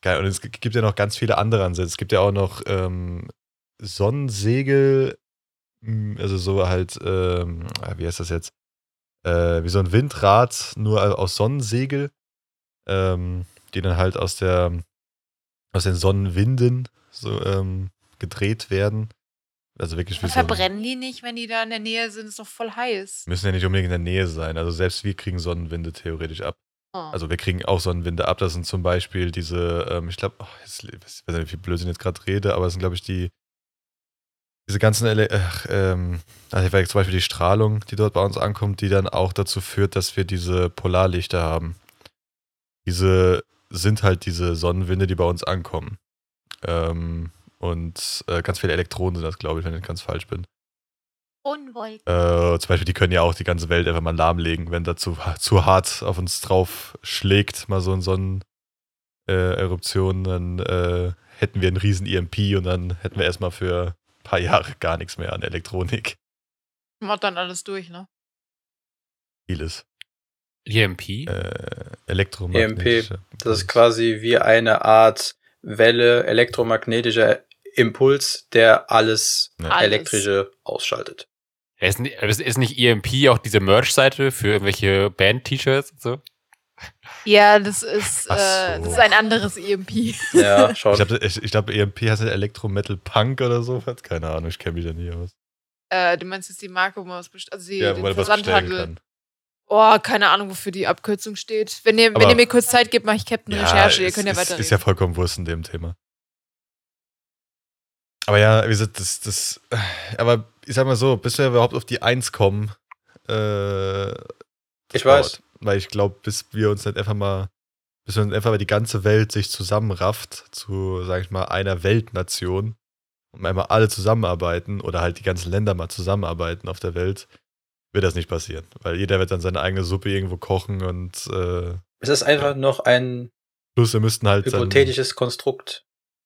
geil. Und es gibt ja noch ganz viele andere Ansätze. Es gibt ja auch noch ähm, Sonnensegel, also so halt, ähm, ah, wie heißt das jetzt? Äh, wie so ein Windrad, nur aus Sonnensegel, ähm, die dann halt aus der, aus den Sonnenwinden so ähm, gedreht werden. Also wirklich wie so. Verbrennen die nicht, wenn die da in der Nähe sind? Ist doch voll heiß. Müssen ja nicht unbedingt in der Nähe sein. Also selbst wir kriegen Sonnenwinde theoretisch ab. Oh. Also wir kriegen auch Sonnenwinde ab. Das sind zum Beispiel diese, ähm, ich glaube, oh, ich weiß nicht, wie viel Blödsinn ich jetzt gerade rede, aber es sind, glaube ich, die, diese ganzen, Ele ach, ähm, also zum Beispiel die Strahlung, die dort bei uns ankommt, die dann auch dazu führt, dass wir diese Polarlichter haben. Diese sind halt diese Sonnenwinde, die bei uns ankommen. Ähm, und äh, ganz viele Elektronen sind das, glaube ich, wenn ich ganz falsch bin. Unwolken. Äh, zum Beispiel, die können ja auch die ganze Welt einfach mal lahmlegen, wenn da zu, zu hart auf uns drauf schlägt, mal so eine Sonneneruption, äh, dann äh, hätten wir einen riesen EMP und dann hätten wir erstmal für paar Jahre gar nichts mehr an Elektronik. Macht dann alles durch, ne? Vieles. EMP? Äh, elektromagnetische. das ist quasi wie eine Art Welle, elektromagnetischer Impuls, der alles Ja. Alles. elektrische ausschaltet. Ist, ni- ist, ist nicht EMP auch diese Merch-Seite für irgendwelche Band-T-Shirts und so? Ja, das ist, äh, so. das ist ein anderes EMP. Ja, schon. Ich glaube, ich, ich glaub, EMP heißt ja Elektro-Metal Punk oder so. Keine Ahnung, ich kenne mich da nie aus. äh, du meinst jetzt die Marke, wo man was bestellt, also die, Ja, wo den man was bestellen Versandhandel. kann. Oh, keine Ahnung, wofür die Abkürzung steht. Wenn ihr, wenn ihr mir kurz Zeit gebt, mache ich Captain Recherche. Ihr könnt ja ist, weiterreden. ist ja vollkommen Wurst in dem Thema. Aber ja, wie gesagt, das, das, äh, aber ich sag mal so, bis wir überhaupt auf die Eins kommen, äh, Ich weiß. Weil ich glaube, bis wir uns dann einfach mal, bis wir uns einfach mal die ganze Welt sich zusammenrafft zu, sag ich mal, einer Weltnation und einmal alle zusammenarbeiten oder halt die ganzen Länder mal zusammenarbeiten auf der Welt, wird das nicht passieren. Weil jeder wird dann seine eigene Suppe irgendwo kochen und äh, Es ist einfach noch ein plus wir müssten halt hypothetisches Konstrukt.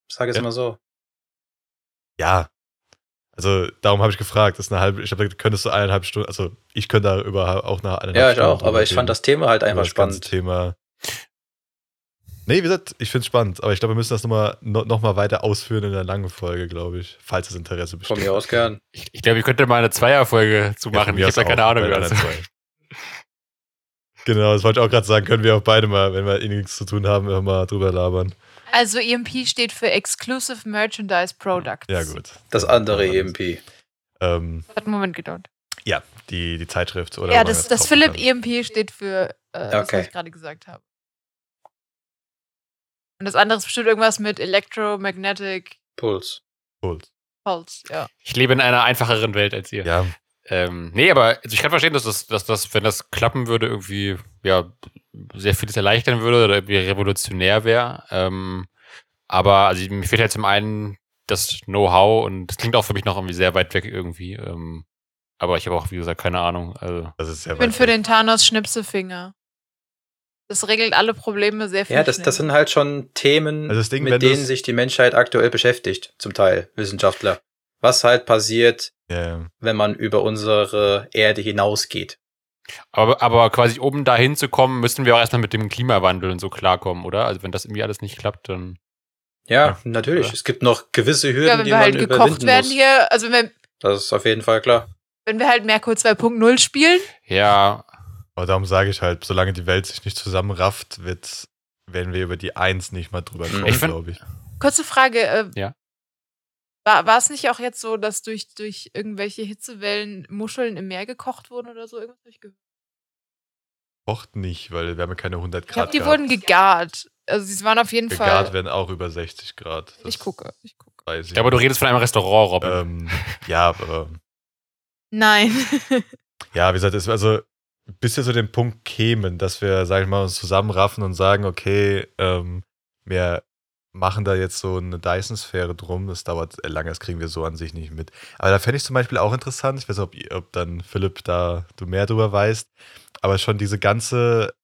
Ich sage es Ja. mal so. Ja. Also darum habe ich gefragt, das ist eine halbe, ich habe könntest du eineinhalb Stunden, also ich könnte da über auch nach eineinhalb Ja, ich Stunden auch. Aber ich fand das Thema halt einfach das ganze spannend. Thema. Nee, wie gesagt, ich finde es spannend, aber ich glaube, wir müssen das nochmal noch, noch mal weiter ausführen in der langen Folge, glaube ich, falls das Interesse besteht. Von mir aus gern. Ich, ich glaube, ich könnte mal eine Zweierfolge zu Ja, machen. von ich habe da keine auch, Ahnung. anderen zwei. Genau, das wollte ich auch gerade sagen, können wir auch beide mal, wenn wir eh nichts zu tun haben, immer mal drüber labern. Also EMP steht für Exclusive Merchandise Products. Ja, gut. Das andere Ja, EMP. Ähm, Hat einen Moment gedauert. ja, die, die Zeitschrift oder ja, das, das Philipp kann. EMP steht für äh, das, Okay. was ich gerade gesagt habe. Und das andere ist bestimmt irgendwas mit Electromagnetic Puls. Puls. Pulse, ja. Ich lebe in einer einfacheren Welt als ihr. Ja, Ähm, nee, aber also ich kann verstehen, dass das, dass das, wenn das klappen würde, irgendwie ja sehr vieles erleichtern würde oder irgendwie revolutionär wäre. Ähm, aber also mir fehlt halt zum einen das Know-how und das klingt auch für mich noch irgendwie sehr weit weg irgendwie. Ähm, aber ich habe auch, wie gesagt, keine Ahnung. Also, das ist sehr Ich bin weit für weg. den Thanos Schnipsefinger. Das regelt alle Probleme sehr viel. Ja, das, das sind halt schon Themen, Also Ding, mit denen sich die Menschheit aktuell beschäftigt, zum Teil Wissenschaftler. Was halt passiert, ja. wenn man über unsere Erde hinausgeht. aber, aber quasi um da hinzukommen, müssen wir auch erstmal mit dem Klimawandel und so klarkommen, oder? Also wenn das irgendwie alles nicht klappt, dann. Ja, Ja, natürlich. oder? Es gibt noch gewisse Hürden, ja, wenn die wir man halt gekocht überwinden werden muss. hier, also wenn wir, Das ist auf jeden Fall klar. wenn wir halt Merkur 2.0 spielen, Ja, Aber darum sage ich halt, solange die Welt sich nicht zusammenrafft, wird, werden wir über die Eins nicht mal drüber Mhm. find- glaube ich. kurze Frage, äh, Ja. War, war es nicht auch jetzt so, dass durch, durch irgendwelche Hitzewellen Muscheln im Meer gekocht wurden oder so? Irgendwas habe ich gehört. Kocht nicht, weil wir haben ja keine 100 Ich Grad glaube, die gehabt. wurden gegart. Also sie waren auf jeden Gegart Fall. werden auch über 60 Grad. Das Ich gucke, ich gucke. Weiß ich ich glaube, du redest von einem Restaurant, Robin. Ähm, ja, aber Nein. ja, wie gesagt, es, also bis wir zu dem Punkt kämen, dass wir, sag ich mal, uns zusammenraffen und sagen, okay, ähm, wir machen da jetzt so eine Dyson-Sphäre drum, das dauert lange, das kriegen wir so an sich nicht mit. Aber da fände ich zum Beispiel auch interessant, ich weiß nicht, ob, ob dann Philipp da du mehr drüber weißt, aber schon diese ganze,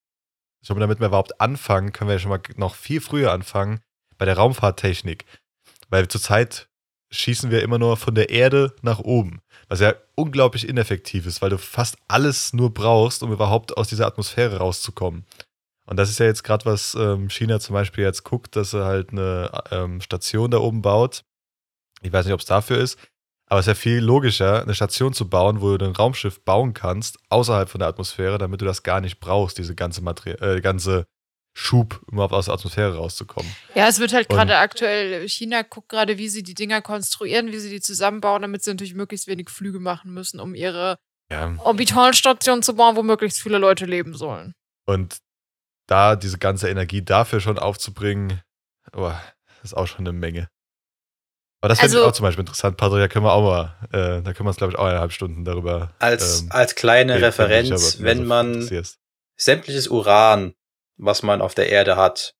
schon damit wir überhaupt anfangen, können wir ja schon mal noch viel früher anfangen bei der Raumfahrttechnik. Weil zurzeit schießen wir immer nur von der Erde nach oben. Was ja unglaublich ineffektiv ist, weil du fast alles nur brauchst, um überhaupt aus dieser Atmosphäre rauszukommen. Und das ist ja jetzt gerade, was ähm, China zum Beispiel jetzt guckt, dass er halt eine ähm, Station da oben baut. Ich weiß nicht, ob es dafür ist, aber es ist ja viel logischer, eine Station zu bauen, wo du ein Raumschiff bauen kannst, außerhalb von der Atmosphäre, damit du das gar nicht brauchst, diese ganze, Materie äh, ganze Schub, um überhaupt aus der Atmosphäre rauszukommen. Ja, es wird halt gerade aktuell, China guckt gerade, wie sie die Dinger konstruieren, wie sie die zusammenbauen, damit sie natürlich möglichst wenig Flüge machen müssen, um ihre Ja. Orbitalstation zu bauen, wo möglichst viele Leute leben sollen. Und da diese ganze Energie dafür schon aufzubringen, oh, ist auch schon eine Menge. Aber das finde Also- ich auch zum Beispiel interessant, Patrick, da können wir auch mal, äh, da können wir uns, glaube ich, auch eineinhalb Stunden darüber. Als, ähm, als kleine reden, Referenz, aber wenn man sämtliches Uran, was man auf der Erde hat,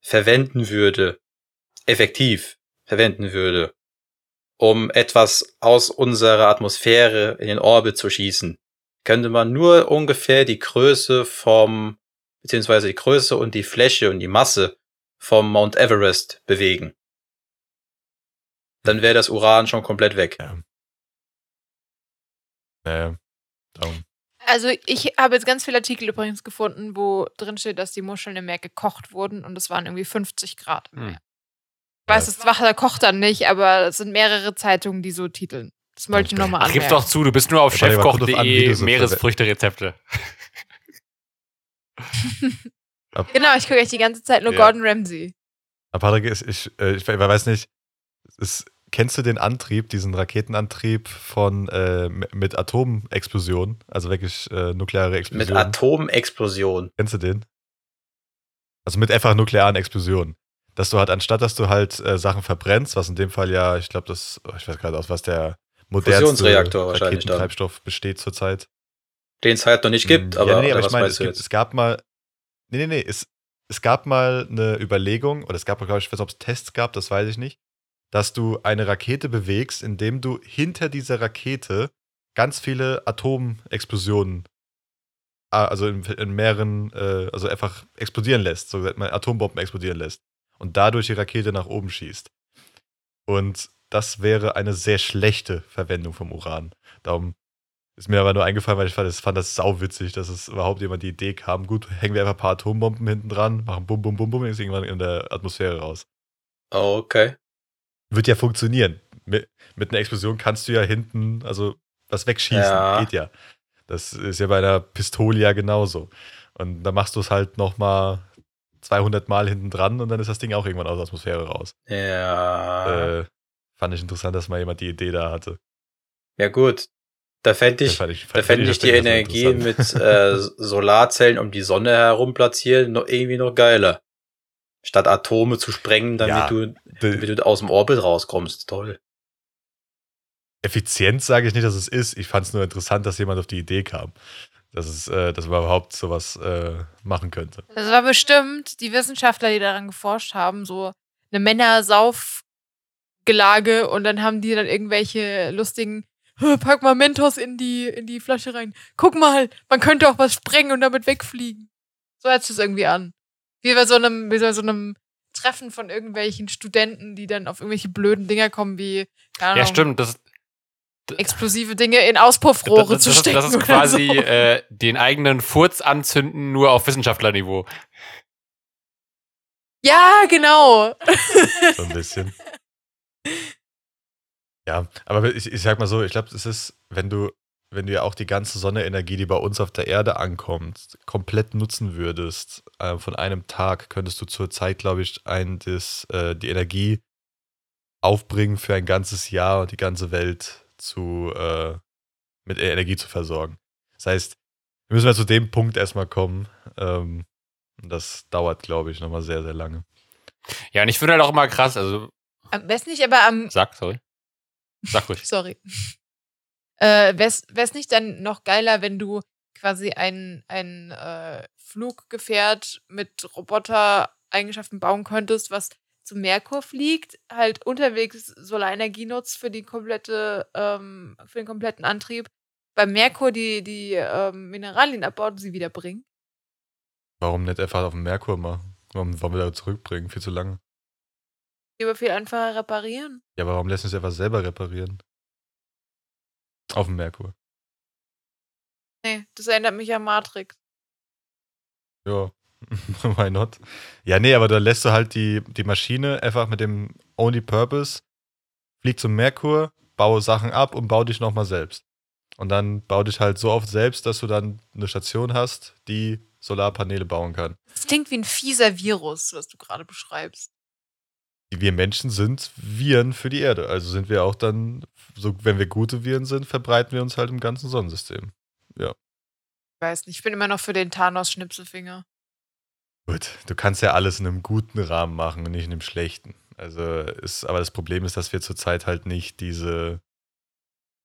verwenden würde, effektiv verwenden würde, um etwas aus unserer Atmosphäre in den Orbit zu schießen, könnte man nur ungefähr die Größe vom, beziehungsweise die Größe und die Fläche und die Masse vom Mount Everest bewegen. Dann wäre das Uran schon komplett weg. Naja, darum. Also ich habe jetzt ganz viele Artikel übrigens gefunden, wo drin steht, dass die Muscheln im Meer gekocht wurden und es waren irgendwie 50 Grad. im Hm. Meer. Ich weiß, das Wasser kocht dann nicht, aber es sind mehrere Zeitungen, die so titeln. Das wollte ich nochmal gib's anmerken. doch zu, du bist nur auf Ja, an, chefkoch.de Meeresfrüchte-Rezepte. Genau, ich gucke euch die ganze Zeit nur Ja. Gordon Ramsay. Aber Patrick, ist, ich, äh, ich weiß nicht, ist, kennst du den Antrieb, diesen Raketenantrieb von äh, mit Atomexplosion, also wirklich äh, nukleare Mit Explosion? Atomexplosion. Kennst du den? Also mit einfach nuklearen Explosionen. Dass du halt, anstatt dass du halt äh, Sachen verbrennst, was in dem Fall ja, ich glaube, das, oh, ich weiß gerade aus, was der modernste Fusionsreaktor wahrscheinlich dann. Raketentreibstoff besteht zurzeit. Den es halt noch nicht gibt, Mm, aber, ja, nee, nee, aber ich meine, es, gibt, es gab mal, nee, nee, nee, es, es gab mal eine Überlegung, oder es gab, glaube ich, ich weiß nicht, ob es Tests gab, das weiß ich nicht, dass du eine Rakete bewegst, indem du hinter dieser Rakete ganz viele Atomexplosionen, ah, also in, in mehreren, äh, also einfach explodieren lässt, so gesagt mal Atombomben explodieren lässt und dadurch die Rakete nach oben schießt. Und das wäre eine sehr schlechte Verwendung vom Uran. Darum ist mir aber nur eingefallen, weil ich fand, das, fand das sauwitzig, dass es überhaupt jemand die Idee kam. Gut, hängen wir einfach ein paar Atombomben hinten dran, machen bum, bum, bum, bum, ist irgendwann in der Atmosphäre raus. Oh, okay. Wird ja funktionieren. Mit, mit einer Explosion kannst du ja hinten, also was wegschießen. Ja. Geht ja. Das ist ja bei einer Pistole ja genauso. Und dann machst du es halt nochmal 200 Mal hinten dran und dann ist das Ding auch irgendwann aus der Atmosphäre raus. Ja. Äh, fand ich interessant, dass mal jemand die Idee da hatte. ja, gut. Da fände ich, fand ich, da fände ich die Energie mit äh, Solarzellen um die Sonne herum platzieren noch irgendwie noch geiler. Statt Atome zu sprengen, damit, Ja. du, damit du aus dem Orbit rauskommst. Toll. Effizient sage ich nicht, dass es ist. Ich fand es nur interessant, dass jemand auf die Idee kam, dass, es, äh, dass man überhaupt sowas äh, machen könnte. Das war bestimmt die Wissenschaftler, die daran geforscht haben, so eine Männersaufgelage und dann haben die dann irgendwelche lustigen, "Hä, pack mal Mentos in die, in die Flasche rein. Guck mal, man könnte auch was sprengen und damit wegfliegen. So hört es irgendwie an. Wie bei so einem, wie bei so einem Treffen von irgendwelchen Studenten, die dann auf irgendwelche blöden Dinger kommen, wie, keine Ja, Ahnung, stimmt. Das, explosive Dinge in Auspuffrohre das, zu das, stecken. das ist oder quasi so. äh, den eigenen Furz anzünden, nur auf Wissenschaftlerniveau. Ja, genau. So ein bisschen. Ja, aber ich, ich sag mal so, ich glaube, es ist, wenn du, wenn du ja auch die ganze Sonnenenergie, die bei uns auf der Erde ankommt, komplett nutzen würdest, äh, von einem Tag, könntest du zur Zeit, glaube ich, ein, das, äh, die Energie aufbringen für ein ganzes Jahr und die ganze Welt zu, äh, mit Energie zu versorgen. Das heißt, wir müssen ja zu dem Punkt erstmal kommen. Ähm, das dauert, glaube ich, nochmal sehr, sehr lange. Ja, und ich finde halt auch immer krass, also, Am besten nicht, aber am, sag, sorry. Sag ruhig. Sorry. Äh, wär's, wär's nicht dann noch geiler, wenn du quasi ein, ein äh, Fluggefährt mit Roboter-Eigenschaften bauen könntest, was zum Merkur fliegt, halt unterwegs Solarenergie nutzt für die komplette, ähm, für den kompletten Antrieb, beim Merkur die, die ähm, Mineralien abbaut und sie wieder bringt. Warum nicht einfach auf den Merkur machen? Warum wollen wir da zurückbringen? Viel zu lange. Die aber viel einfacher reparieren. Ja, aber warum lässt uns einfach selber reparieren? Auf dem Merkur. Nee, das erinnert mich an Matrix. Ja, why not? Ja, nee, aber da lässt du halt die, die Maschine einfach mit dem Only Purpose, flieg zum Merkur, baue Sachen ab und bau dich nochmal selbst. Und dann bau dich halt so oft selbst, dass du dann eine Station hast, die Solarpaneele bauen kann. Das klingt wie ein fieser Virus, was du gerade beschreibst. Wir Menschen sind Viren für die Erde. Also sind wir auch dann, so, wenn wir gute Viren sind, verbreiten wir uns halt im ganzen Sonnensystem. Ich weiß nicht, ich bin immer noch für den Thanos-Schnipselfinger. Gut, du kannst ja alles in einem guten Rahmen machen und nicht in einem schlechten. Also ist, aber das Problem ist, dass wir zurzeit halt nicht diese.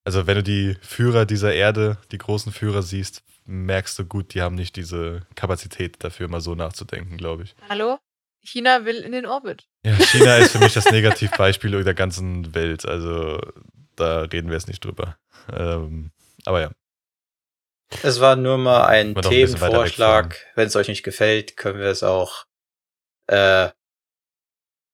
Also wenn du die Führer dieser Erde, die großen Führer siehst, merkst du gut, die haben nicht diese Kapazität dafür, mal so nachzudenken, glaube ich. Hallo? China will in den Orbit. Ja, China ist für mich das Negativbeispiel der ganzen Welt. Also da reden wir jetzt nicht drüber. Ähm, aber ja. Es war nur mal ein Themenvorschlag. Wenn es euch nicht gefällt, können wir es auch. Äh,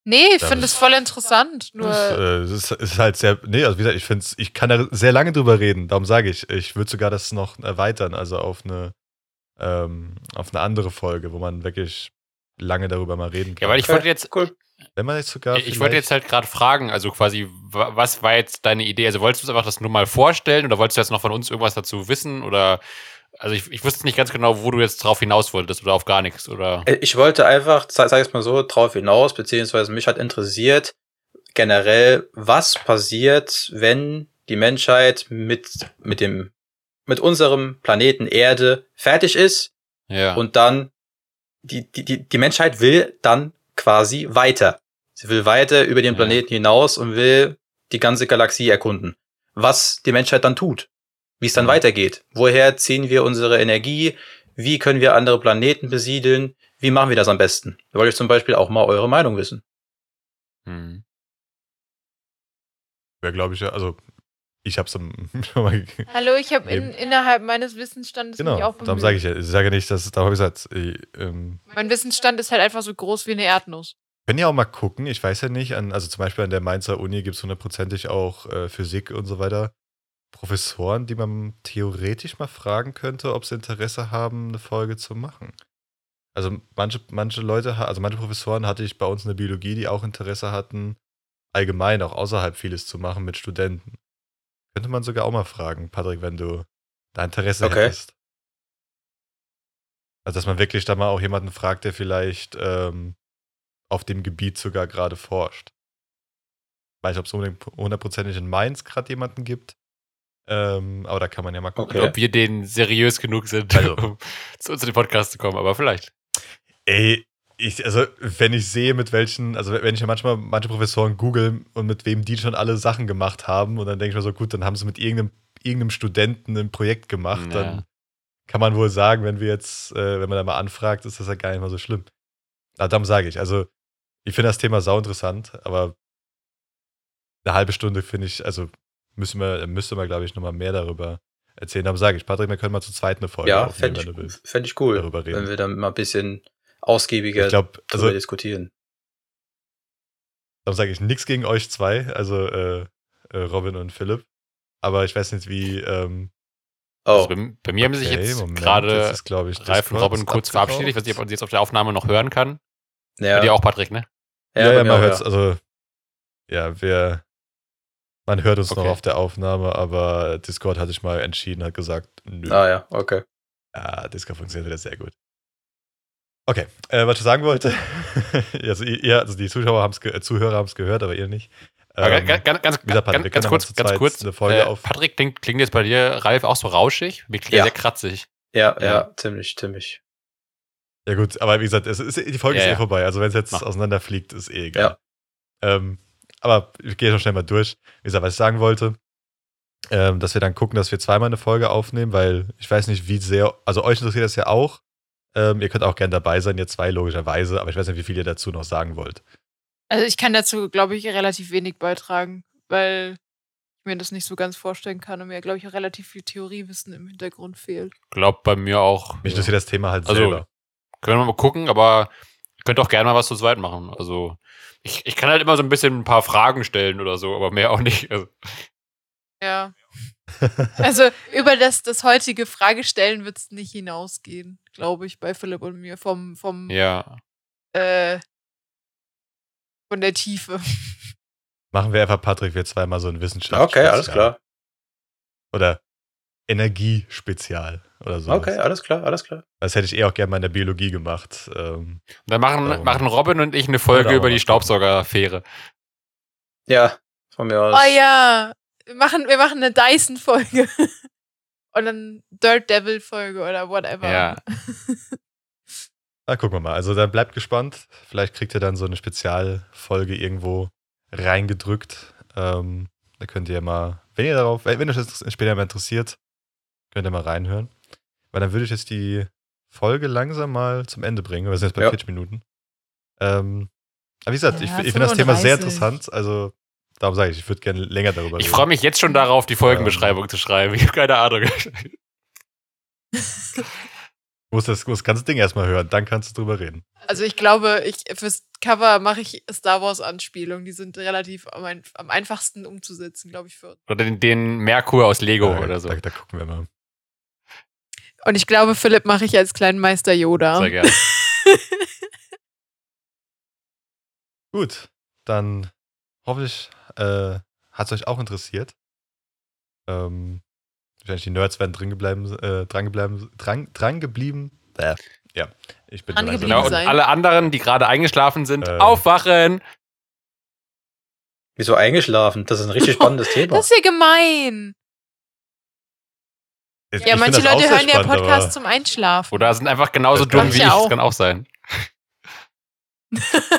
Nee, ich finde es voll interessant. Nur Das, äh, das ist, ist halt sehr, nee, also wie gesagt, ich finde ich kann da sehr lange drüber reden, darum sage ich, ich würde sogar das noch erweitern, also auf eine, ähm, auf eine andere Folge, wo man wirklich lange darüber mal reden kann. Ja, weil ich Okay. wollte jetzt, cool. Wenn man jetzt sogar ich wollte jetzt halt gerade fragen, also quasi, wa- was war jetzt deine Idee? Also wolltest du uns einfach das nur mal vorstellen oder wolltest du jetzt noch von uns irgendwas dazu wissen? Oder also ich, ich wusste nicht ganz genau, wo du jetzt drauf hinaus wolltest oder auf gar nichts. Oder Äh, Ich wollte einfach, sag, sag ich mal so, drauf hinaus, beziehungsweise mich hat interessiert, generell, was passiert, wenn die Menschheit mit, mit dem, mit unserem Planeten Erde fertig ist ja. und dann die, die, die, Menschheit will dann quasi weiter. Sie will weiter über den. Planeten hinaus und will die ganze Galaxie erkunden. was die Menschheit dann tut, wie es dann weitergeht. Woher ziehen wir unsere Energie? Wie können wir andere Planeten besiedeln? Wie machen wir das am besten? Da wollte ich zum Beispiel auch mal eure Meinung wissen. Hm. Wäre, glaube ich, ja, also ich habe es schon mal. Hallo, ich habe in, innerhalb meines Wissensstandes mich Genau, auch darum bemüht. sage ich ja. Ich sage nicht, dass da habe ich gesagt, äh, ähm, Mein Wissensstand ist halt einfach so groß wie eine Erdnuss. können ja auch mal gucken. Ich weiß ja nicht, an, also zum Beispiel an der Mainzer Uni gibt es hundertprozentig auch äh, Physik und so weiter. Professoren, die man theoretisch mal fragen könnte, ob sie Interesse haben, eine Folge zu machen. Also manche, manche Leute, also manche Professoren hatte ich bei uns in der Biologie, die auch Interesse hatten, allgemein auch außerhalb vieles zu machen mit Studenten. Könnte man sogar auch mal fragen, Patrick, wenn du da Interesse Okay. hättest. Also dass man wirklich da mal auch jemanden fragt, der vielleicht ähm, auf dem Gebiet sogar gerade forscht. Ich weiß nicht, ob es unbedingt hundertprozentig in Mainz gerade jemanden gibt. Ähm, aber da kann man ja mal gucken. Okay. Ob wir denen seriös genug sind, Also. um zu uns in den Podcast zu kommen, aber vielleicht. Ey, ich, also wenn ich sehe, mit welchen, also wenn ich ja manchmal manche Professoren googeln und mit wem die schon alle Sachen gemacht haben und dann denke ich mir so, gut, dann haben sie mit irgendeinem, irgendeinem Studenten ein Projekt gemacht, Ja. dann kann man wohl sagen, wenn wir jetzt, äh, wenn man da mal anfragt, ist das ja gar nicht mal so schlimm. Aber darum sage ich, also ich finde das Thema sau interessant, aber eine halbe Stunde finde ich, also müssen wir, müsste man, glaube ich, nochmal mehr darüber erzählen. Darum sage ich, Patrick, wir können mal zu zweit eine Folge Ja, aufnehmen, fände wenn du ich, willst. fänd ich cool, darüber reden. wenn wir dann mal ein bisschen ausgiebiger Ich glaube, darüber also diskutieren. Darum sage ich nichts gegen euch zwei, also äh, äh, Robin und Philipp. Aber ich weiß nicht, wie. Ähm, Also Oh, bei, bei mir haben sich okay, jetzt gerade jetzt glaub ich, Ralf und Robin kurz verabschiedet. Ich weiß nicht, ob man sie jetzt auf der Aufnahme noch hören kann. ja. Bei dir auch, Patrick, ne? Ja, ja, man hört also ja, wir. Man hört uns noch Okay. auf der Aufnahme, aber Discord hatte ich mal entschieden, hat gesagt, nö. Ah ja, okay. Ja, Discord funktioniert wieder sehr gut. Okay, äh, was ich sagen wollte, also, ihr, also die Zuschauer haben's ge äh, Zuhörer haben es gehört, aber ihr nicht. Ähm, ganz, ganz, gesagt, Patrick, ganz, kurz, ganz kurz. eine Folge äh, auf- Patrick, klingt, klingt jetzt bei dir, Ralf, auch so rauschig? Mir klingt Ja. sehr kratzig. Ja, ja, Ja. ziemlich, ziemlich. Ja, gut, aber wie gesagt, es ist, die Folge Ja, ist eh ja. vorbei. Also, wenn es jetzt Mach. auseinanderfliegt, ist eh egal. Ähm, aber ich gehe schon schnell mal durch. Wie gesagt, was ich sagen wollte, ähm, dass wir dann gucken, dass wir zweimal eine Folge aufnehmen, weil ich weiß nicht, wie sehr, also euch interessiert das ja auch. Ähm, ihr könnt auch gern dabei sein, ihr zwei logischerweise, aber ich weiß nicht, wie viel ihr dazu noch sagen wollt. Also ich kann dazu, glaube ich, relativ wenig beitragen, weil ich mir das nicht so ganz vorstellen kann und mir, glaube ich, auch relativ viel Theoriewissen im Hintergrund fehlt. Glaub bei mir auch. Mich ja. interessiert das Thema halt Also, selber. Können wir mal gucken, aber ihr könnt auch gerne mal was zu zweit machen. Also, ich, ich kann halt immer so ein bisschen ein paar Fragen stellen oder so, aber mehr auch nicht. Also, Ja. Also über das, das heutige Fragestellen wird es nicht hinausgehen, glaube ich, bei Philipp und mir vom, vom ja. äh, von der Tiefe. Machen wir einfach, Patrick, wir zweimal so ein Wissenschaft. Okay, alles klar. Oder Energiespezial oder so. Okay, alles klar, alles klar. Das hätte ich eh auch gerne mal in der Biologie gemacht. Ähm, Dann machen, Darum. machen Robin und ich eine Folge über die mal. Staubsaugeraffäre. Ja, von mir aus. Oh ja, wir machen, wir machen eine Dyson-Folge. Und dann Dirt Devil-Folge oder whatever. Ja. Na, gucken wir mal. Also dann bleibt gespannt. Vielleicht kriegt ihr dann so eine Spezialfolge irgendwo reingedrückt. Ähm, da könnt ihr mal, wenn ihr darauf, wenn euch das später mal interessiert, könnt ihr mal reinhören. Weil dann würde ich jetzt die Folge langsam mal zum Ende bringen. Wir sind jetzt bei Ja. 40 Minuten. Ähm, aber wie gesagt, Ja, ich, ich finde das Thema sehr 35. interessant. Also darum sage ich, ich würde gerne länger darüber Ich reden. freue mich jetzt schon darauf, die Folgenbeschreibung zu schreiben. Ich habe keine Ahnung. Du musst das, musst das ganze Ding erstmal hören, dann kannst du drüber reden. Also ich glaube, ich fürs Cover mache ich Star Wars Anspielungen. Die sind relativ am, ein, am einfachsten umzusetzen, glaube ich. Für. Oder den, den Merkur aus Lego da, oder so. Da, da gucken wir mal. Und ich glaube, Philipp mache ich als kleinen Meister Yoda. Sehr gerne. Gut, dann hoffe ich, äh, hat es euch auch interessiert. Ähm, wahrscheinlich die Nerds werden drin geblieben, äh, dran geblieben, dran, dran geblieben. Äh, ja, ich bin Dran geblieben Genau, und alle anderen, die gerade eingeschlafen sind, Äh. aufwachen. Wieso eingeschlafen? Das ist ein richtig spannendes Thema. Das ist ja gemein. Ich- Ja, ich manche auch Leute hören ja Podcasts zum Einschlafen. Oder sind einfach genauso dumm wie ich. ja Das auch. kann auch sein.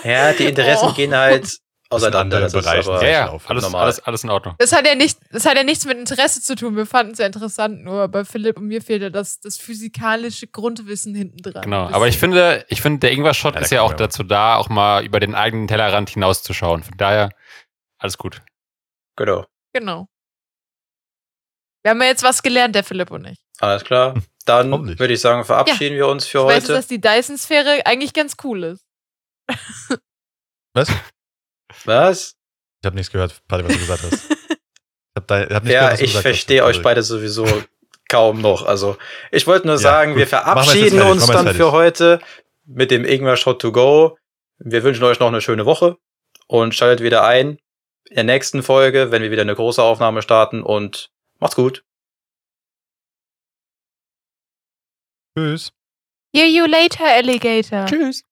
Ja, die Interessen Oh. gehen halt auseinander. anderen Das ist aber sehr Ja, ja, alles, normal. alles, alles in Ordnung. Das hat ja nicht, das hat ja nichts mit Interesse zu tun. Wir fanden es ja interessant, nur bei Philipp und mir fehlt ja das, das physikalische Grundwissen hinten dran. Genau. Aber ich finde, ich finde, der Ingwer-Shot Ja, ist ja auch dazu da, auch mal über den eigenen Tellerrand hinauszuschauen. Von daher, alles gut. genau. Genau. Wir haben ja jetzt was gelernt, der Philipp und ich. Alles klar. Dann Hoffentlich. würde ich sagen, verabschieden wir uns für Ich weiß, heute. dass die Dyson-Sphäre eigentlich ganz cool ist. Was? Was? Ich habe nichts gehört, Paddy, was du gesagt hast. Ich hab da, hab nicht Ja, gehört, was du ich verstehe euch beide sowieso kaum noch. Also, ich wollte nur Ja, sagen, gut. wir wir verabschieden fertig, uns wir dann für heute mit dem Ingwer Shot to go. Wir wünschen euch noch eine schöne Woche und schaltet wieder ein in der nächsten Folge, wenn wir wieder eine große Aufnahme starten und macht's gut. Tschüss. Hear you later, Alligator. Tschüss.